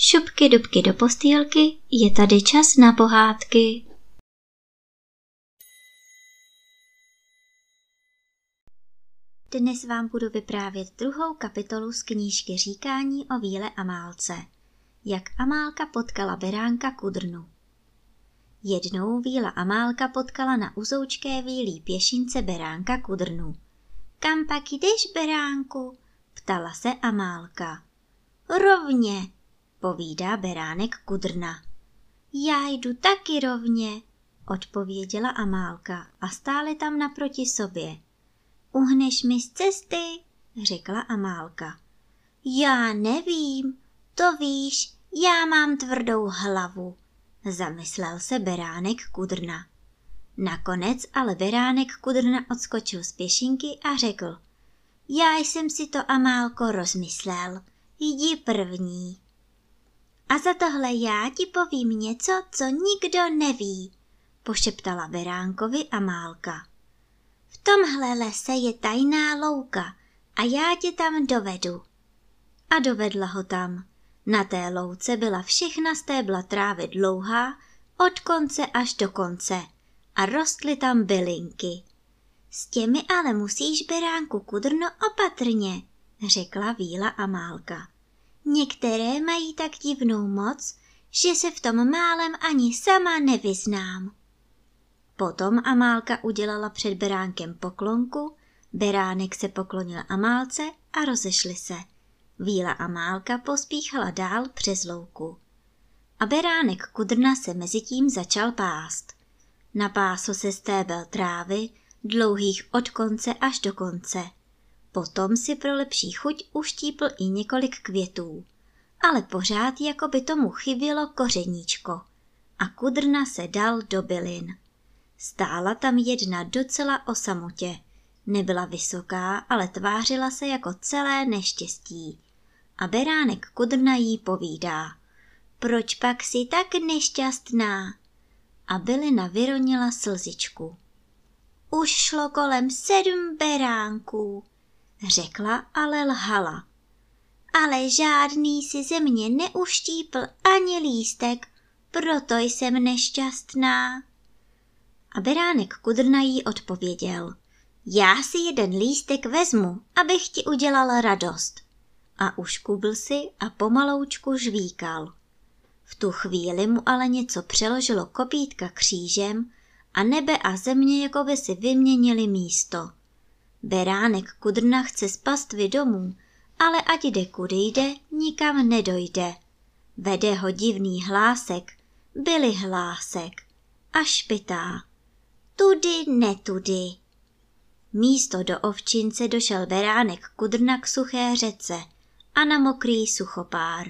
Šupky dubky do postýlky, je tady čas na pohádky. Dnes vám budu vyprávět druhou kapitolu z knížky Říkání o víle Amálce. Jak Amálka potkala beránka Kudrnu. Jednou víla Amálka potkala na uzoučké vílí pěšince beránka Kudrnu. Kam pak jdeš, beránku? ptala se Amálka. Rovně, povídá beránek Kudrna. Já jdu taky rovně, odpověděla Amálka a stáli tam naproti sobě. Uhneš mi z cesty, řekla Amálka. Já nevím, to víš, já mám tvrdou hlavu, zamyslel se beránek Kudrna. Nakonec ale beránek Kudrna odskočil z pěšinky a řekl. Já jsem si to, Amálko, rozmyslel. Jdi první. A za tohle já ti povím něco, co nikdo neví, pošeptala Beránkovi Amálka. V tomhle lese je tajná louka a já tě tam dovedu. A dovedla ho tam. Na té louce byla všechna stébla trávy dlouhá, od konce až do konce a rostly tam bylinky. S těmi ale musíš, beránku, kudrno opatrně, řekla Víla Amálka. Některé mají tak divnou moc, že se v tom málem ani sama nevyznám. Potom Amálka udělala před beránkem poklonku, beránek se poklonil Amálce a rozešli se. Víla Amálka pospíchala dál přes louku. A beránek Kudrna se mezi tím začal pást. Napásl se stébel trávy, dlouhých od konce až do konce. Potom si pro lepší chuť uštípl i několik květů, ale pořád jako by tomu chybělo kořeníčko a kudrna se dal do bylin. Stála tam jedna docela o samotě. Nebyla vysoká, ale tvářila se jako celé neštěstí. A beránek kudrna jí povídá. Proč pak si tak nešťastná? A bylina vyronila slzičku. Už šlo kolem sedm beránků, řekla, ale lhala. Ale žádný si ze mě neuštípl ani lístek, proto jsem nešťastná. A beránek kudrna jí odpověděl. Já si jeden lístek vezmu, abych ti udělal radost. A uškubl si a pomaloučku žvíkal. V tu chvíli mu ale něco přeložilo kopítka křížem a nebe a země jako by si vyměnili místo. Beránek kudrna chce z pastvy domů, ale ať jde kudy jde, nikam nedojde. Vede ho divný hlásek, byli hlásek a špitá. Tudy, netudy. Místo do ovčince došel beránek kudrna k suché řece a na mokrý suchopár.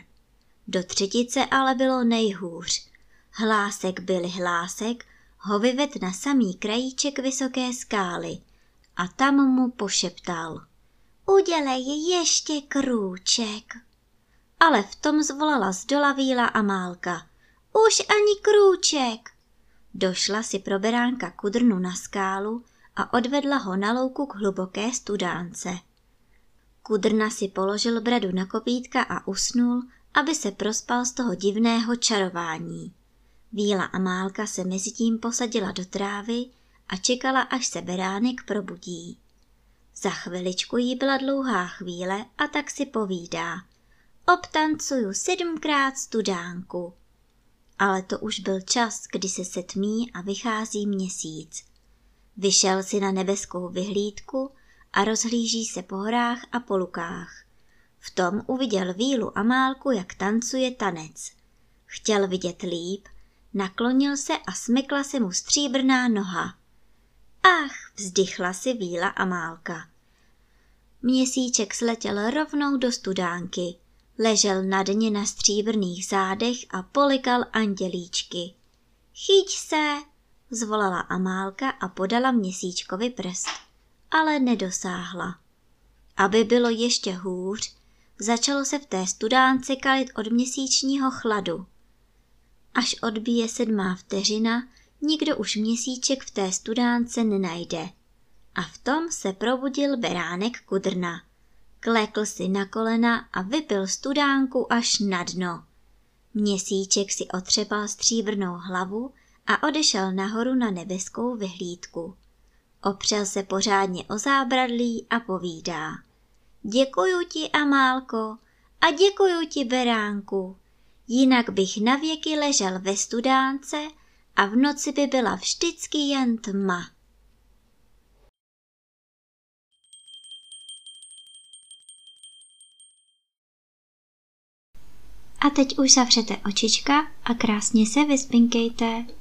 Do třetice ale bylo nejhůř. Hlásek byli hlásek ho vyved na samý krajíček vysoké skály a tam mu pošeptal. Udělej ještě krůček. Ale v tom zvolala z dola víla a málka. Už ani krůček. Došla si pro beránka kudrnu na skálu a odvedla ho na louku k hluboké studánce. Kudrna si položil bradu na kopítka a usnul, aby se prospal z toho divného čarování. Víla a Málka se mezi tím posadila do trávy a čekala, až se beránek probudí. Za chviličku jí byla dlouhá chvíle a tak si povídá. Obtancuju sedmkrát studánku. Ale to už byl čas, kdy se setmí a vychází měsíc. Vyšel si na nebeskou vyhlídku a rozhlíží se po horách a po lukách. V tom uviděl Vílu a Málku, jak tancuje tanec. Chtěl vidět líp, naklonil se a smykla se mu stříbrná noha. Ach, vzdychla si Víla a Málka. Měsíček sletěl rovnou do studánky, ležel na dně na stříbrných zádech a polikal andělíčky. Chyť se, zvolala Amálka a podala měsíčkovi prst, ale nedosáhla. Aby bylo ještě hůř, začalo se v té studánce kalit od měsíčního chladu. Až odbije sedmá vteřina, nikdo už měsíček v té studánce nenajde. A v tom se probudil beránek kudrna. Klekl si na kolena a vypil studánku až na dno. Měsíček si otřepal stříbrnou hlavu a odešel nahoru na nebeskou vyhlídku. Opřel se pořádně o zábradlí a povídá. Děkuju ti, Amálko, a děkuju ti, Beránku. Jinak bych navěky ležel ve studánce a v noci by byla vždycky jen tma. A teď už zavřete očička a krásně se vyspinkejte.